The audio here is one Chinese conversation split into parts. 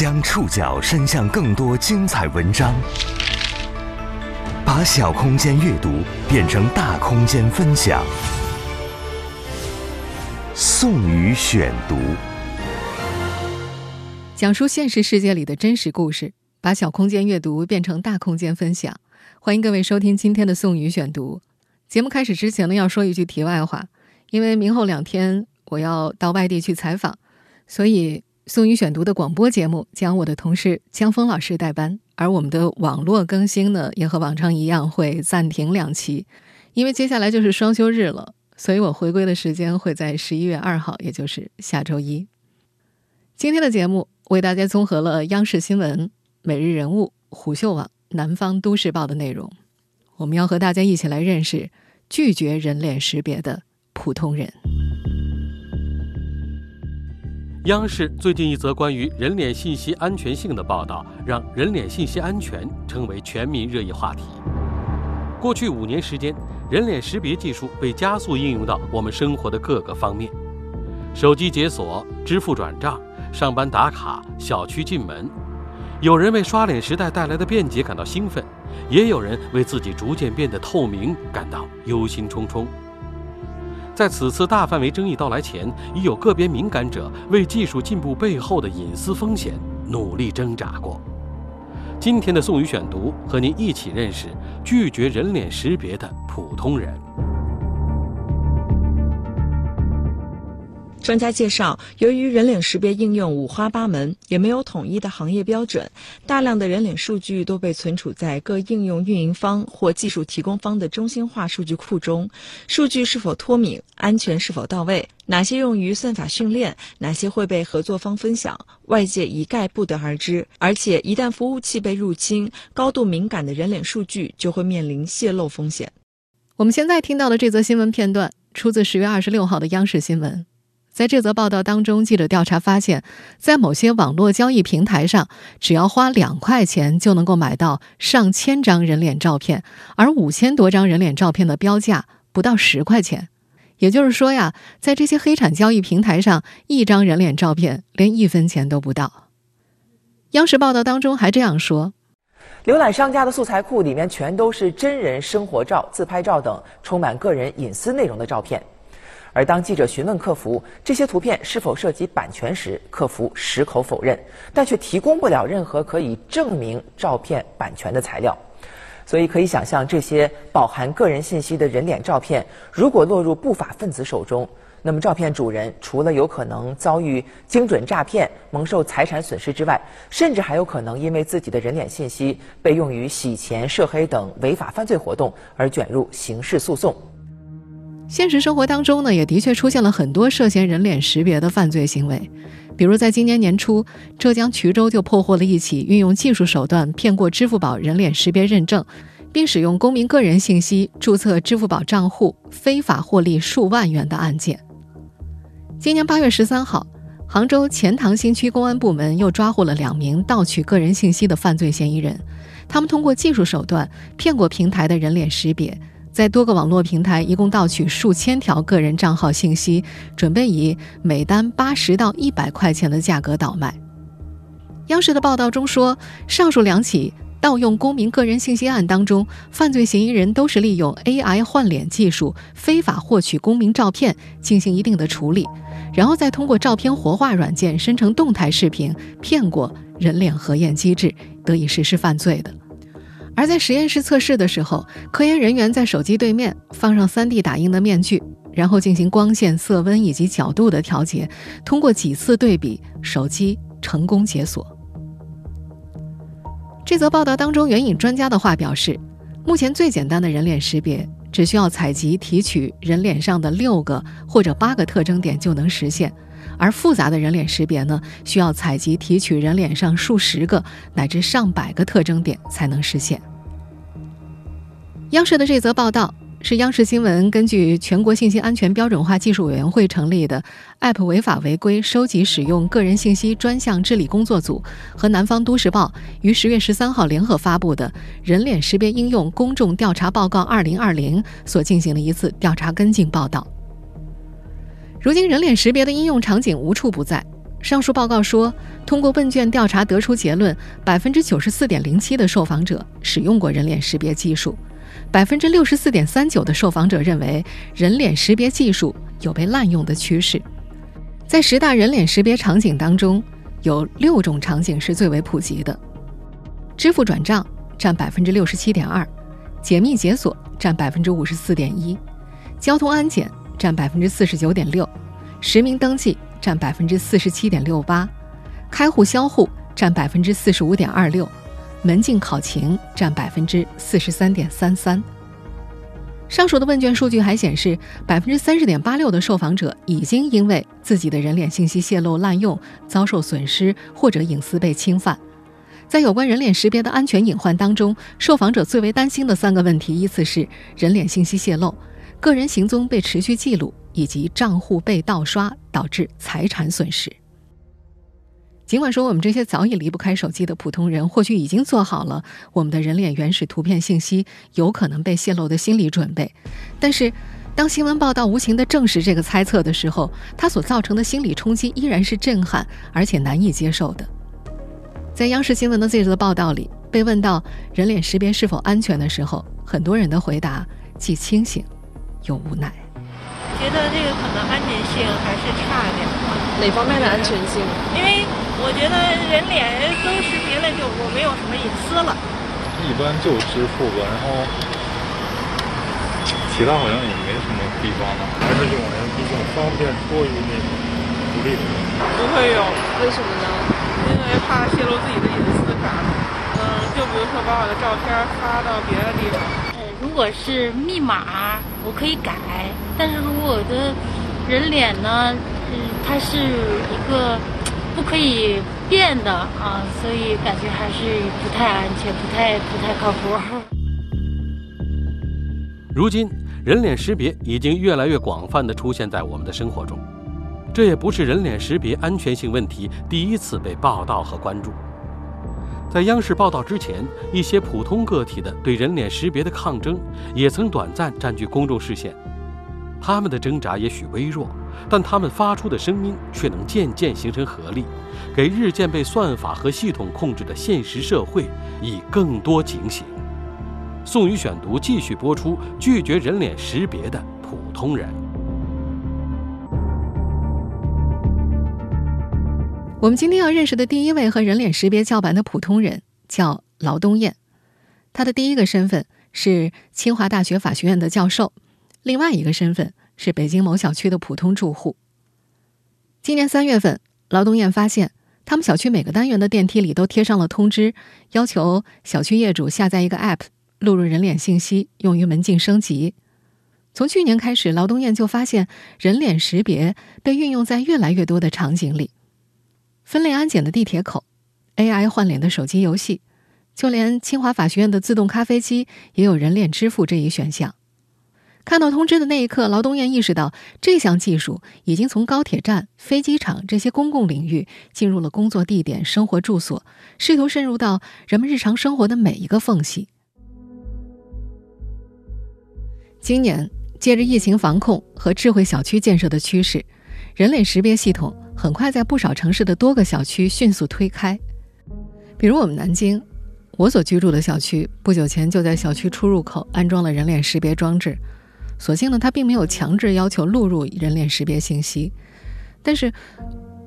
将触角伸向更多精彩文章，把小空间阅读变成大空间分享。宋宇选读，讲述现实世界里的真实故事，把小空间阅读变成大空间分享。欢迎各位收听今天的宋宇选读。节目开始之前呢，要说一句题外话，因为明后两天我要到外地去采访，所以。宋宇选读的广播节目将我的同事江峰老师代班，而我们的网络更新呢，也和往常一样会暂停两期，因为接下来就是双休日了，所以我回归的时间会在十一月二号，也就是下周一。今天的节目为大家综合了央视新闻、每日人物、虎嗅网、南方都市报的内容，我们要和大家一起来认识拒绝人脸识别的普通人。央视最近一则关于人脸信息安全性的报道，让人脸信息安全成为全民热议话题。过去五年时间，人脸识别技术被加速应用到我们生活的各个方面：手机解锁、支付转账、上班打卡、小区进门。有人为刷脸时代带来的便捷感到兴奋，也有人为自己逐渐变得透明感到忧心忡忡。在此次大范围争议到来前，已有个别敏感者为技术进步背后的隐私风险努力挣扎过。今天的宋宇选读，和您一起认识拒绝人脸识别的普通人。专家介绍，由于人脸识别应用五花八门，也没有统一的行业标准，大量的人脸数据都被存储在各应用运营方或技术提供方的中心化数据库中。数据是否脱敏、安全是否到位、哪些用于算法训练、哪些会被合作方分享，外界一概不得而知。而且，一旦服务器被入侵，高度敏感的人脸数据就会面临泄露风险。我们现在听到的这则新闻片段，出自十月二十六号的央视新闻。在这则报道当中，记者调查发现，在某些网络交易平台上，只要花两块钱就能够买到上千张人脸照片，而五千多张人脸照片的标价不到十块钱。也就是说呀，在这些黑产交易平台上，一张人脸照片连一分钱都不到。央视报道当中还这样说：浏览商家的素材库里面全都是真人生活照、自拍照等充满个人隐私内容的照片。而当记者询问客服这些图片是否涉及版权时，客服矢口否认，但却提供不了任何可以证明照片版权的材料。所以可以想象，这些饱含个人信息的人脸照片，如果落入不法分子手中，那么照片主人除了有可能遭遇精准诈骗、蒙受财产损失之外，甚至还有可能因为自己的人脸信息被用于洗钱、涉黑等违法犯罪活动而卷入刑事诉讼。现实生活当中呢，也的确出现了很多涉嫌人脸识别的犯罪行为，比如在今年年初，浙江衢州就破获了一起运用技术手段骗过支付宝人脸识别认证，并使用公民个人信息注册支付宝账户，非法获利数万元的案件。今年八月十三号，杭州钱塘新区公安部门又抓获了两名盗取个人信息的犯罪嫌疑人，他们通过技术手段骗过平台的人脸识别。在多个网络平台一共盗取数千条个人账号信息，准备以每单八十到一百块钱的价格倒卖。央视的报道中说，上述两起盗用公民个人信息案当中，犯罪嫌疑人都是利用 AI 换脸技术非法获取公民照片进行一定的处理，然后再通过照片活化软件生成动态视频，骗过人脸核验机制，得以实施犯罪的。而在实验室测试的时候，科研人员在手机对面放上 3D 打印的面具，然后进行光线、色温以及角度的调节，通过几次对比，手机成功解锁。这则报道当中援引专家的话表示，目前最简单的人脸识别只需要采集、提取人脸上的六个或者八个特征点就能实现。而复杂的人脸识别呢，需要采集、提取人脸上数十个乃至上百个特征点才能实现。央视的这则报道是央视新闻根据全国信息安全标准化技术委员会成立的 App 违法违规收集使用个人信息专项治理工作组和南方都市报于十月十三号联合发布的《人脸识别应用公众调查报告二零二零》所进行的一次调查跟进报道。如今，人脸识别的应用场景无处不在，上述报告说，通过问卷调查得出结论，百分之九十四点零七的受访者使用过人脸识别技术，百分之六十四点三九的受访者认为人脸识别技术有被滥用的趋势。在十大人脸识别场景当中，有六种场景是最为普及的：支付转账占百分之六十七点二，解密解锁占百分之五十四点一，交通安检占百分之四十九点六，实名登记。占百分之四十七点六八，开户销户占百分之四十五点二六，门禁考勤占百分之四十三点三三。上述的问卷数据还显示，百分之三十点八六的受访者已经因为自己的人脸信息泄露滥用遭受损失或者隐私被侵犯。在有关人脸识别的安全隐患当中，受访者最为担心的三个问题依次是人脸信息泄露、个人行踪被持续记录。以及账户被盗刷导致财产损失。尽管说我们这些早已离不开手机的普通人，或许已经做好了我们的人脸原始图片信息有可能被泄露的心理准备，但是当新闻报道无情地证实这个猜测的时候，它所造成的心理冲击依然是震撼而且难以接受的。在央视新闻的这则报道里，被问到人脸识别是否安全的时候，很多人的回答既清醒又无奈。觉得这个可能安全性还是差点吧。哪方面的安全性？因为我觉得人脸都识别了，就我没有什么隐私了。一般就支付吧，然后其他好像也没什么地方了，还是用人毕竟方便多于那种独立的。不会有，为什么呢？因为怕泄露自己的隐私啥的。嗯，就比如说把我的照片发到别的地方。如果是密码，我可以改；但是如果我的人脸呢，嗯，它是一个不可以变的啊，所以感觉还是不太安全，不太不太靠谱。如今，人脸识别已经越来越广泛地出现在我们的生活中，这也不是人脸识别安全性问题第一次被报道和关注。在央视报道之前，一些普通个体的对人脸识别的抗争也曾短暂占据公众视线。他们的挣扎也许微弱，但他们发出的声音却能渐渐形成合力，给日渐被算法和系统控制的现实社会以更多警醒。宋宇选读继续播出：拒绝人脸识别的普通人。我们今天要认识的第一位和人脸识别叫板的普通人叫劳东燕，他的第一个身份是清华大学法学院的教授，另外一个身份是北京某小区的普通住户。今年三月份，劳东燕发现他们小区每个单元的电梯里都贴上了通知，要求小区业主下载一个 App，录入人脸信息，用于门禁升级。从去年开始，劳东燕就发现人脸识别被运用在越来越多的场景里。分类安检的地铁口，AI 换脸的手机游戏，就连清华法学院的自动咖啡机也有人脸支付这一选项。看到通知的那一刻，劳东燕意识到这项技术已经从高铁站、飞机场这些公共领域进入了工作地点、生活住所，试图渗入到人们日常生活的每一个缝隙。今年，借着疫情防控和智慧小区建设的趋势，人脸识别系统。很快，在不少城市的多个小区迅速推开。比如我们南京，我所居住的小区不久前就在小区出入口安装了人脸识别装置。所幸呢，它并没有强制要求录入人脸识别信息。但是，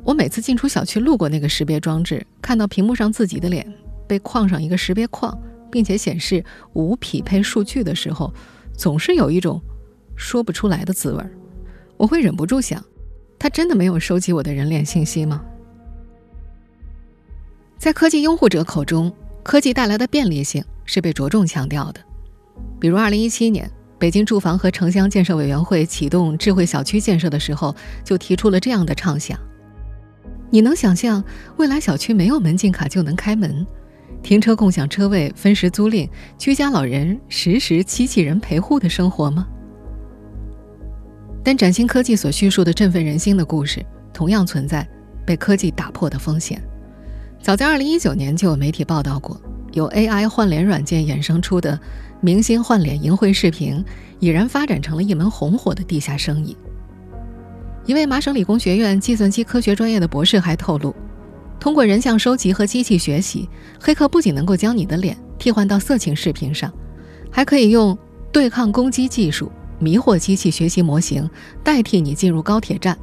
我每次进出小区路过那个识别装置，看到屏幕上自己的脸被框上一个识别框，并且显示无匹配数据的时候，总是有一种说不出来的滋味儿。我会忍不住想。他真的没有收集我的人脸信息吗？在科技拥护者口中，科技带来的便利性是被着重强调的。比如，二零一七年，北京住房和城乡建设委员会启动智慧小区建设的时候，就提出了这样的畅想：你能想象未来小区没有门禁卡就能开门，停车共享车位、分时租赁、居家老人实时机器人陪护的生活吗？但崭新科技所叙述的振奋人心的故事，同样存在被科技打破的风险。早在2019年，就有媒体报道过，由 AI 换脸软件衍生出的明星换脸淫秽视频，已然发展成了一门红火的地下生意。一位麻省理工学院计算机科学专业的博士还透露，通过人像收集和机器学习，黑客不仅能够将你的脸替换到色情视频上，还可以用对抗攻击技术迷惑机器学习模型，代替你进入高铁站、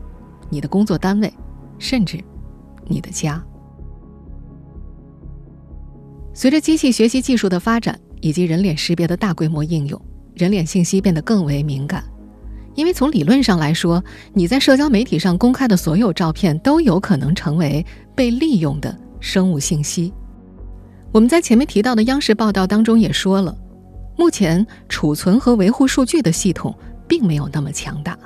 你的工作单位，甚至你的家。随着机器学习技术的发展以及人脸识别的大规模应用，人脸信息变得更为敏感。因为从理论上来说，你在社交媒体上公开的所有照片都有可能成为被利用的生物信息。我们在前面提到的央视报道当中也说了，目前储存和维护数据的系统并没有那么强大。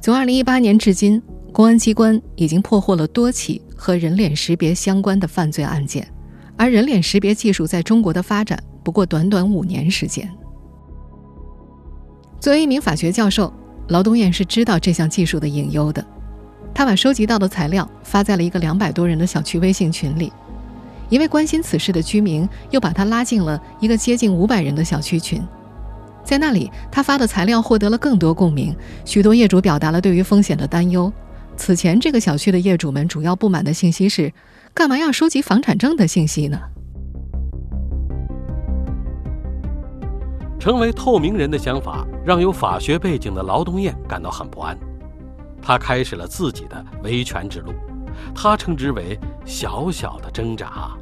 从2018年至今，公安机关已经破获了多起和人脸识别相关的犯罪案件，而人脸识别技术在中国的发展不过短短五年时间。作为一名法学教授。劳东燕是知道这项技术的隐忧的，他把收集到的材料发在了一个两百多人的小区微信群里。一位关心此事的居民又把他拉进了一个接近五百人的小区群，在那里，他发的材料获得了更多共鸣。许多业主表达了对于风险的担忧。此前，这个小区的业主们主要不满的信息是：干嘛要收集房产证的信息呢？成为透明人的想法让有法学背景的劳东燕感到很不安，他开始了自己的维权之路，他称之为“小小的挣扎”。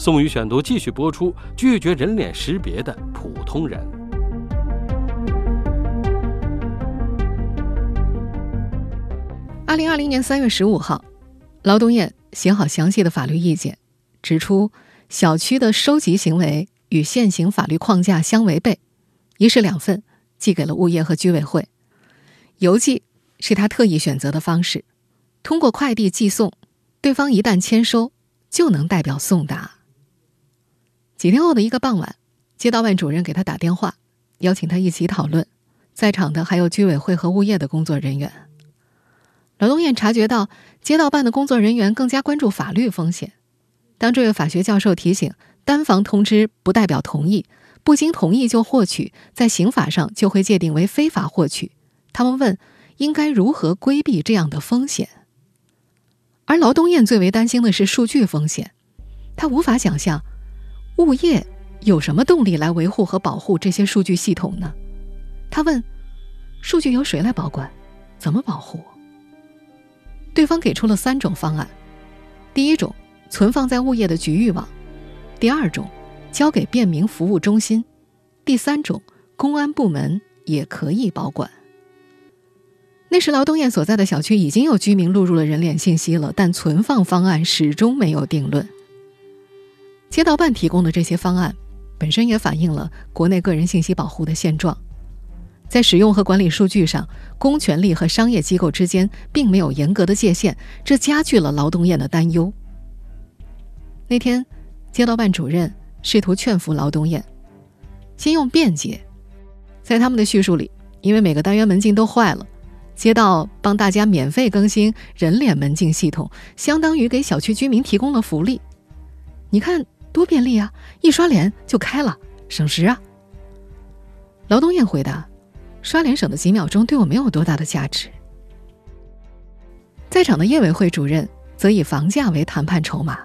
宋宇选读继续播出：拒绝人脸识别的普通人。二零二零年三月十五号，劳东燕写好详细的法律意见，指出小区的收集行为。与现行法律框架相违背，一式两份寄给了物业和居委会。邮寄是他特意选择的方式，通过快递寄送，对方一旦签收，就能代表送达。几天后的一个傍晚，街道办主任给他打电话，邀请他一起讨论，在场的还有居委会和物业的工作人员。劳东燕察觉到街道办的工作人员更加关注法律风险，当这位法学教授提醒。单方通知不代表同意，不经同意就获取，在刑法上就会界定为非法获取。他们问，应该如何规避这样的风险？而劳东燕最为担心的是数据风险，他无法想象，物业有什么动力来维护和保护这些数据系统呢？他问，数据由谁来保管？怎么保护？对方给出了三种方案：第一种，存放在物业的局域网。第二种，交给便民服务中心；第三种，公安部门也可以保管。那时，劳东燕所在的小区已经有居民录入了人脸信息了，但存放方案始终没有定论。街道办提供的这些方案，本身也反映了国内个人信息保护的现状，在使用和管理数据上，公权力和商业机构之间并没有严格的界限，这加剧了劳东燕的担忧。那天。街道办主任试图劝服劳东燕，先用便捷。在他们的叙述里，因为每个单元门禁都坏了，街道帮大家免费更新人脸门禁系统，相当于给小区居民提供了福利。你看多便利啊！一刷脸就开了，省时啊。劳东燕回答：“刷脸省的几秒钟对我没有多大的价值。”在场的业委会主任则以房价为谈判筹码。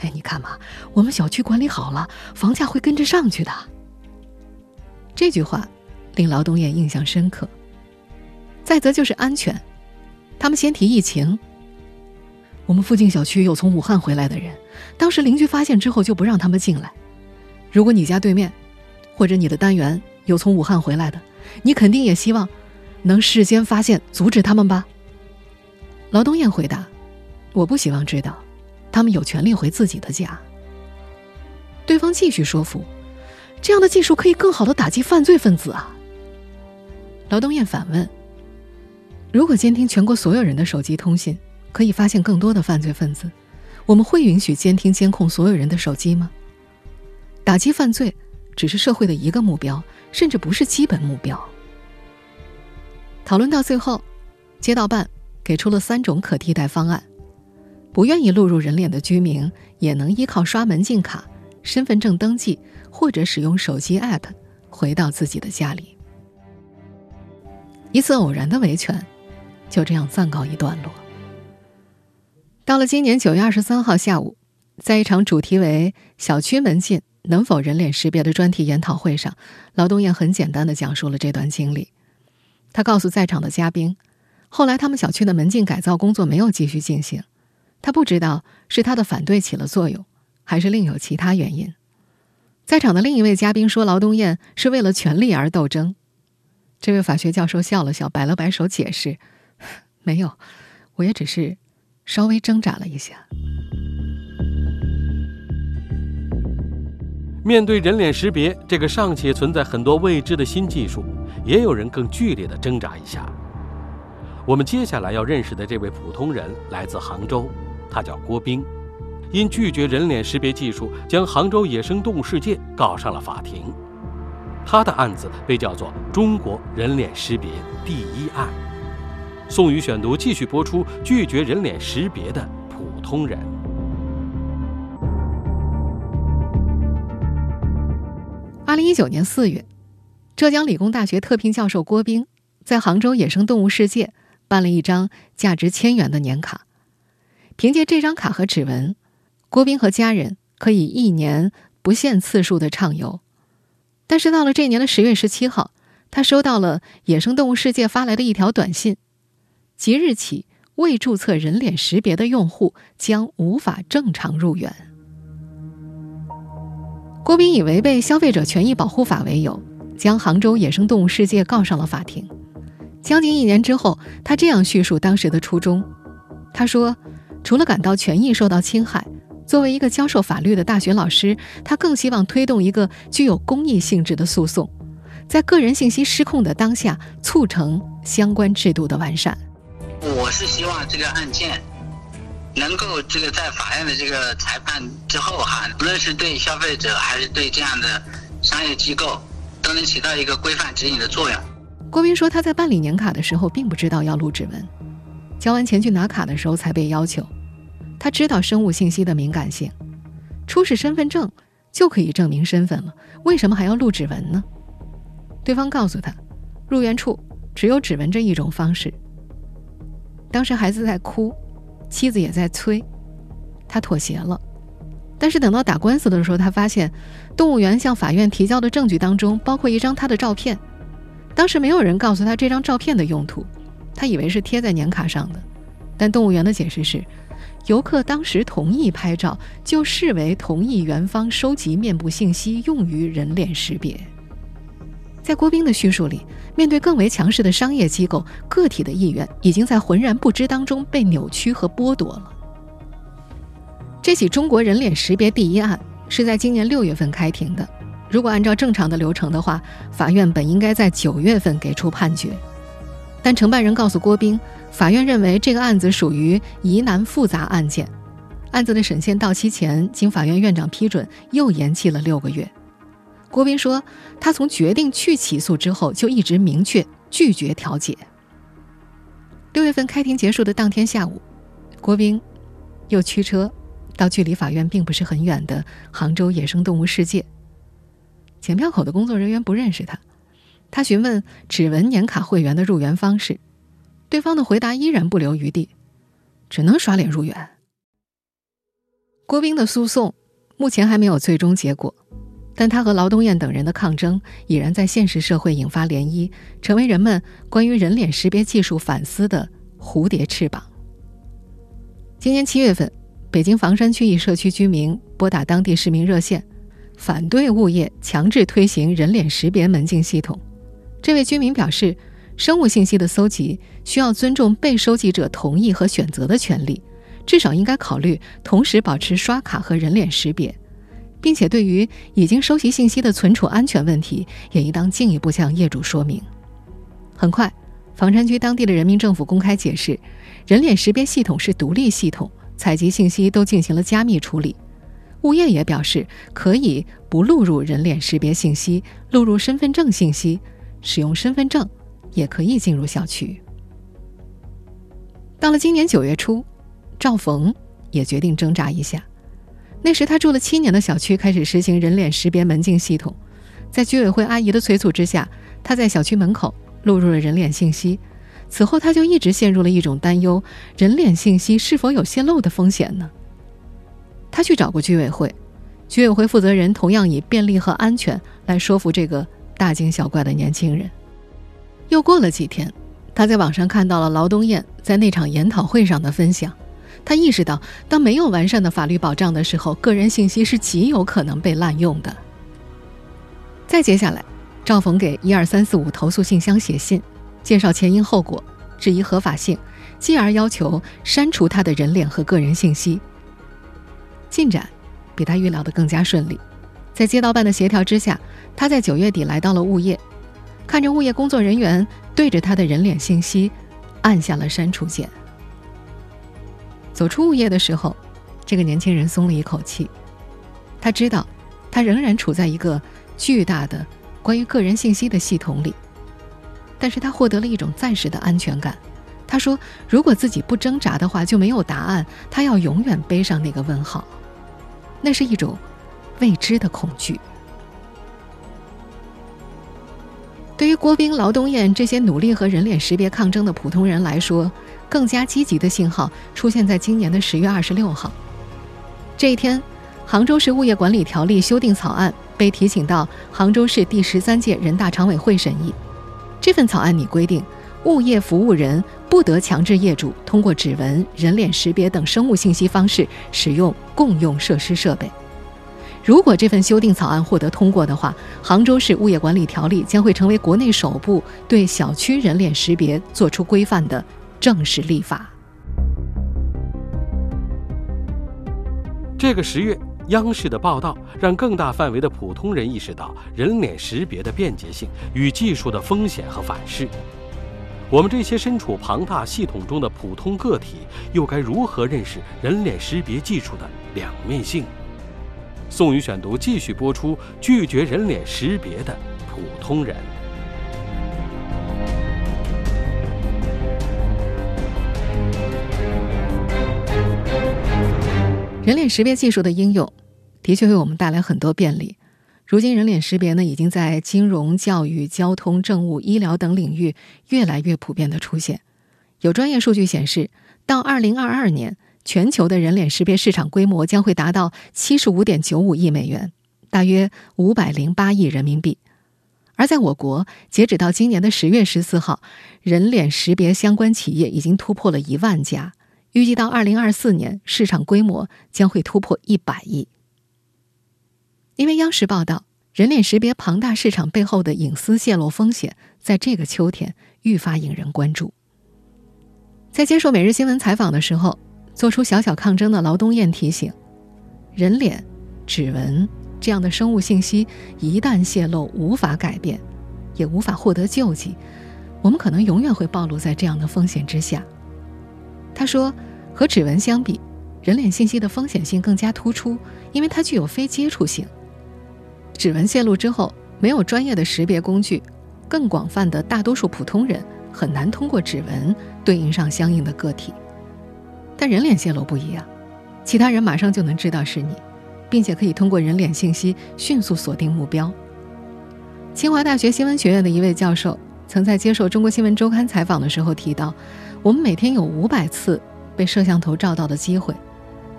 哎，你看嘛，我们小区管理好了，房价会跟着上去的。这句话令劳动燕印象深刻。再则就是安全，他们先提疫情。我们附近小区有从武汉回来的人，当时邻居发现之后就不让他们进来。如果你家对面或者你的单元有从武汉回来的，你肯定也希望能事先发现阻止他们吧？劳东燕回答：“我不希望知道。”他们有权利回自己的家。对方继续说服，这样的技术可以更好的打击犯罪分子啊。劳东燕反问：“如果监听全国所有人的手机通信，可以发现更多的犯罪分子，我们会允许监听监控所有人的手机吗？打击犯罪只是社会的一个目标，甚至不是基本目标。”讨论到最后，街道办给出了三种可替代方案。不愿意录入人脸的居民，也能依靠刷门禁卡、身份证登记，或者使用手机 App 回到自己的家里。一次偶然的维权，就这样暂告一段落。到了今年九月二十三号下午，在一场主题为“小区门禁能否人脸识别”的专题研讨会上，劳动燕很简单的讲述了这段经历。他告诉在场的嘉宾，后来他们小区的门禁改造工作没有继续进行，他不知道是他的反对起了作用，还是另有其他原因。在场的另一位嘉宾说：“劳动燕是为了权利而斗争。”这位法学教授笑了笑，摆了摆手，解释：“ 没有，我也只是稍微挣扎了一下。”面对人脸识别这个尚且存在很多未知的新技术，也有人更剧烈的挣扎一下。我们接下来要认识的这位普通人来自杭州，他叫郭斌。因拒绝人脸识别技术，将杭州野生动物世界告上了法庭。他的案子被叫做“中国人脸识别第一案”。宋宇选读继续播出：拒绝人脸识别的普通人。二零一九年四月，浙江理工大学特聘教授郭斌在杭州野生动物世界办了一张价值千元的年卡，凭借这张卡和指纹。郭斌和家人可以一年不限次数的畅游，但是到了这年的十月十七号，他收到了野生动物世界发来的一条短信：即日起，未注册人脸识别的用户将无法正常入园。郭斌以违背消费者权益保护法为由，将杭州野生动物世界告上了法庭。将近一年之后，他这样叙述当时的初衷：他说，除了感到权益受到侵害。作为一个教授法律的大学老师，他更希望推动一个具有公益性质的诉讼，在个人信息失控的当下，促成相关制度的完善。我是希望这个案件能够这个在法院的这个裁判之后哈，无论是对消费者还是对这样的商业机构，都能起到一个规范指引的作用。郭斌说，他在办理年卡的时候并不知道要录指纹，交完钱去拿卡的时候才被要求。他知道生物信息的敏感性，出示身份证就可以证明身份了，为什么还要录指纹呢？对方告诉他，入园处只有指纹这一种方式。当时孩子在哭，妻子也在催，他妥协了。但是等到打官司的时候，他发现动物园向法院提交的证据当中包括一张他的照片，当时没有人告诉他这张照片的用途，他以为是贴在年卡上的，但动物园的解释是。游客当时同意拍照，就视为同意园方收集面部信息用于人脸识别。在郭斌的叙述里，面对更为强势的商业机构，个体的意愿已经在浑然不知当中被扭曲和剥夺了。这起中国人脸识别第一案是在今年六月份开庭的，如果按照正常的流程的话，法院本应该在九月份给出判决，但承办人告诉郭斌。法院认为这个案子属于疑难复杂案件，案子的审限到期前，经法院院长批准，又延期了六个月。郭斌说，他从决定去起诉之后，就一直明确拒绝调解。六月份开庭结束的当天下午，郭斌又驱车到距离法院并不是很远的杭州野生动物世界。检票口的工作人员不认识他，他询问指纹年卡会员的入园方式。对方的回答依然不留余地，只能刷脸入园。郭斌的诉讼目前还没有最终结果，但他和劳东燕等人的抗争已然在现实社会引发涟漪，成为人们关于人脸识别技术反思的蝴蝶翅膀。今年七月份，北京房山区一社区居民拨打当地市民热线，反对物业强制推行人脸识别门禁系统。这位居民表示。生物信息的搜集需要尊重被收集者同意和选择的权利，至少应该考虑同时保持刷卡和人脸识别，并且对于已经收集信息的存储安全问题，也应当进一步向业主说明。很快，房山区当地的人民政府公开解释，人脸识别系统是独立系统，采集信息都进行了加密处理。物业也表示可以不录入人脸识别信息，录入身份证信息，使用身份证。也可以进入小区。到了今年九月初，赵冯也决定挣扎一下。那时他住了七年的小区开始实行人脸识别门禁系统，在居委会阿姨的催促之下，他在小区门口录入了人脸信息。此后他就一直陷入了一种担忧：人脸信息是否有泄露的风险呢？他去找过居委会，居委会负责人同样以便利和安全来说服这个大惊小怪的年轻人。又过了几天，他在网上看到了劳东燕在那场研讨会上的分享，他意识到，当没有完善的法律保障的时候，个人信息是极有可能被滥用的。再接下来，赵冯给一二三四五投诉信箱写信，介绍前因后果，质疑合法性，继而要求删除他的人脸和个人信息。进展比他预料的更加顺利，在街道办的协调之下，他在九月底来到了物业。看着物业工作人员对着他的人脸信息按下了删除键，走出物业的时候，这个年轻人松了一口气。他知道，他仍然处在一个巨大的关于个人信息的系统里，但是他获得了一种暂时的安全感。他说：“如果自己不挣扎的话，就没有答案。他要永远背上那个问号，那是一种未知的恐惧。”对于郭斌、劳东燕这些努力和人脸识别抗争的普通人来说，更加积极的信号出现在今年的十月二十六号。这一天，杭州市物业管理条例修订草案被提请到杭州市第十三届人大常委会审议。这份草案拟规定，物业服务人不得强制业主通过指纹、人脸识别等生物信息方式使用共用设施设备。如果这份修订草案获得通过的话，杭州市物业管理条例将会成为国内首部对小区人脸识别作出规范的正式立法。这个十月，央视的报道让更大范围的普通人意识到人脸识别的便捷性与技术的风险和反噬。我们这些身处庞大系统中的普通个体，又该如何认识人脸识别技术的两面性？宋宇选读继续播出：拒绝人脸识别的普通人。人脸识别技术的应用，的确为我们带来很多便利。如今，人脸识别呢，已经在金融、教育、交通、政务、医疗等领域越来越普遍的出现。有专业数据显示，到二零二二年。全球的人脸识别市场规模将会达到七十五点九五亿美元，大约五百零八亿人民币。而在我国，截止到今年的十月十四号，人脸识别相关企业已经突破了一万家，预计到二零二四年，市场规模将会突破一百亿。因为央视报道，人脸识别庞大市场背后的隐私泄露风险，在这个秋天愈发引人关注。在接受每日新闻采访的时候。做出小小抗争的劳东燕提醒：人脸、指纹这样的生物信息一旦泄露，无法改变，也无法获得救济，我们可能永远会暴露在这样的风险之下。他说，和指纹相比，人脸信息的风险性更加突出，因为它具有非接触性。指纹泄露之后，没有专业的识别工具，更广泛的大多数普通人很难通过指纹对应上相应的个体。但人脸泄露不一样，其他人马上就能知道是你，并且可以通过人脸信息迅速锁定目标。清华大学新闻学院的一位教授曾在接受《中国新闻周刊》采访的时候提到，我们每天有五百次被摄像头照到的机会，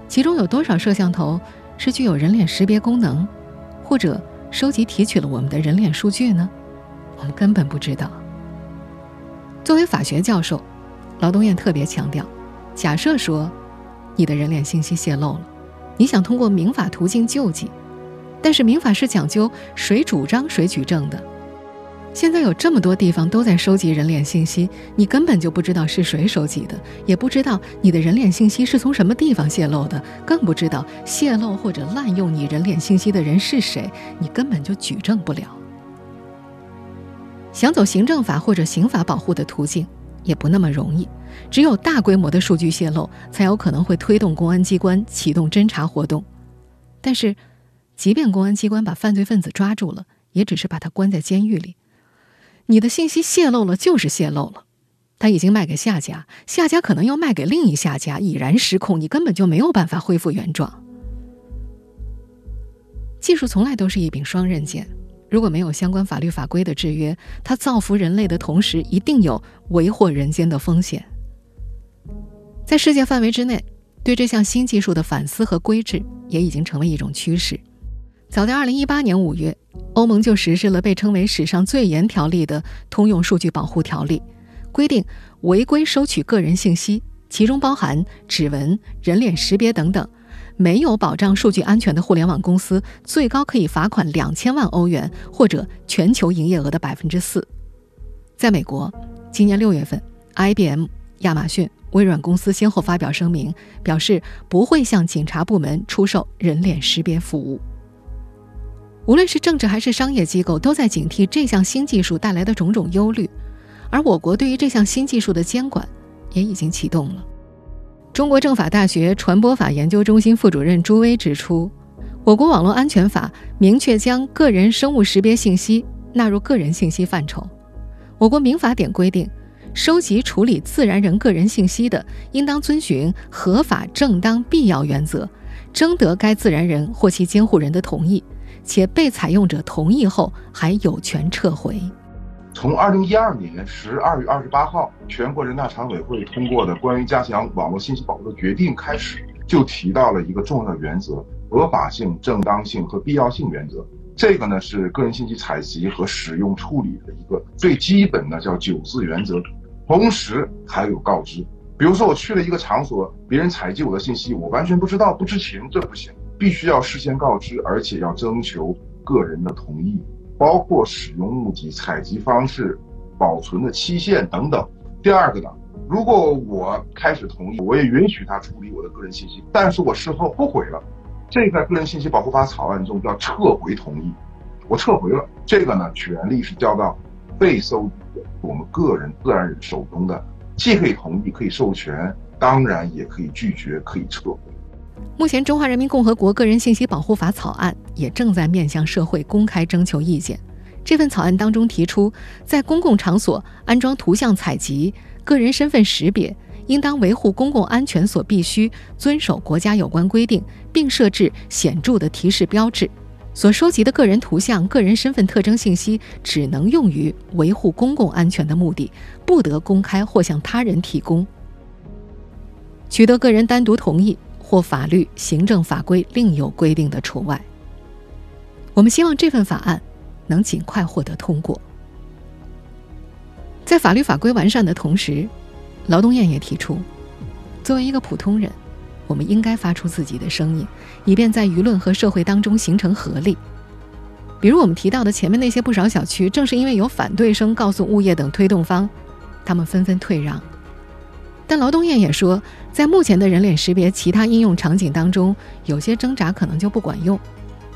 其中有多少摄像头是具有人脸识别功能，或者收集提取了我们的人脸数据呢？我们根本不知道。作为法学教授，劳东燕特别强调。假设说，你的人脸信息泄露了，你想通过民法途径救济，但是民法是讲究谁主张谁举证的。现在有这么多地方都在收集人脸信息，你根本就不知道是谁收集的，也不知道你的人脸信息是从什么地方泄露的，更不知道泄露或者滥用你人脸信息的人是谁，你根本就举证不了。想走行政法或者刑法保护的途径。也不那么容易，只有大规模的数据泄露，才有可能会推动公安机关启动侦查活动。但是，即便公安机关把犯罪分子抓住了，也只是把他关在监狱里。你的信息泄露了，就是泄露了，他已经卖给下家，下家可能又卖给另一下家，已然失控，你根本就没有办法恢复原状。技术从来都是一柄双刃剑，如果没有相关法律法规的制约，它造福人类的同时，一定有为祸人间的风险。在世界范围之内，对这项新技术的反思和规制也已经成为一种趋势。早在2018年5月，欧盟就实施了被称为史上最严条例的《通用数据保护条例》，规定违规收取个人信息，其中包含指纹、人脸识别等等。没有保障数据安全的互联网公司，最高可以罚款两千万欧元，或者全球营业额的百分之四。在美国，今年六月份，IBM、亚马逊、微软公司先后发表声明，表示不会向警察部门出售人脸识别服务。无论是政治还是商业机构，都在警惕这项新技术带来的种种忧虑，而我国对于这项新技术的监管也已经启动了。中国政法大学传播法研究中心副主任朱威指出，我国网络安全法明确将个人生物识别信息纳入个人信息范畴。我国民法典规定，收集处理自然人个人信息的，应当遵循合法、正当、必要原则，征得该自然人或其监护人的同意，且被采用者同意后还有权撤回。从二零一二年十二月二十八号全国人大常委会通过的关于加强网络信息保护的决定开始，就提到了一个重要的原则：合法性、正当性和必要性原则。这个呢是个人信息采集和使用处理的一个最基本的叫九字原则。同时还有告知，比如说我去了一个场所，别人采集我的信息，我完全不知道、不知情，这不行，必须要事先告知，而且要征求个人的同意。包括使用目的、采集方式、保存的期限等等。第二个呢，如果我开始同意，我也允许他处理我的个人信息，但是我事后不回了，这个个人信息保护法草案中叫撤回同意，我撤回了，这个呢，权利是交到被收集的我们个人自然人手中的，既可以同意，可以授权，当然也可以拒绝，可以撤回。目前，《中华人民共和国个人信息保护法》草案也正在面向社会公开征求意见。这份草案当中提出，在公共场所安装图像采集、个人身份识别，应当维护公共安全所必须，遵守国家有关规定，并设置显著的提示标志。所收集的个人图像、个人身份特征信息，只能用于维护公共安全的目的，不得公开或向他人提供。取得个人单独同意。或法律、行政法规另有规定的除外。我们希望这份法案能尽快获得通过。在法律法规完善的同时，劳动燕也提出，作为一个普通人，我们应该发出自己的声音，以便在舆论和社会当中形成合力。比如我们提到的前面那些不少小区，正是因为有反对声告诉物业等推动方，他们纷纷退让。但劳动燕也说，在目前的人脸识别其他应用场景当中，有些挣扎可能就不管用。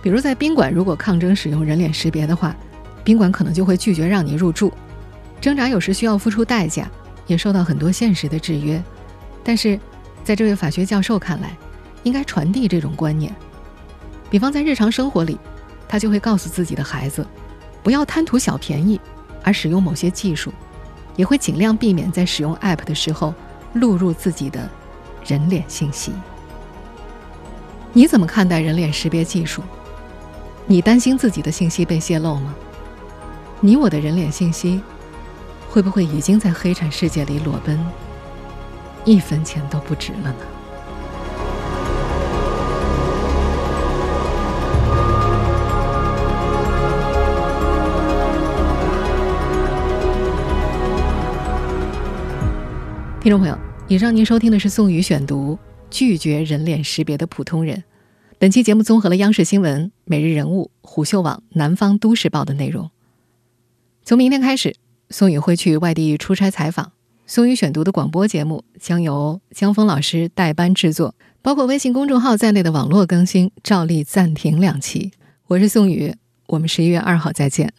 比如在宾馆，如果抗争使用人脸识别的话，宾馆可能就会拒绝让你入住。挣扎有时需要付出代价，也受到很多现实的制约。但是，在这位法学教授看来，应该传递这种观念。比方在日常生活里，他就会告诉自己的孩子，不要贪图小便宜而使用某些技术，也会尽量避免在使用 App 的时候。录入自己的人脸信息，你怎么看待人脸识别技术？你担心自己的信息被泄露吗？你我的人脸信息会不会已经在黑产世界里裸奔，一分钱都不值了呢？听众朋友，以上您收听的是宋宇选读《拒绝人脸识别的普通人》。本期节目综合了央视新闻、每日人物、虎嗅网、南方都市报的内容。从明天开始，宋宇会去外地出差采访。宋宇选读的广播节目将由江峰老师代班制作，包括微信公众号在内的网络更新照例暂停两期。我是宋宇，我们十一月二号再见。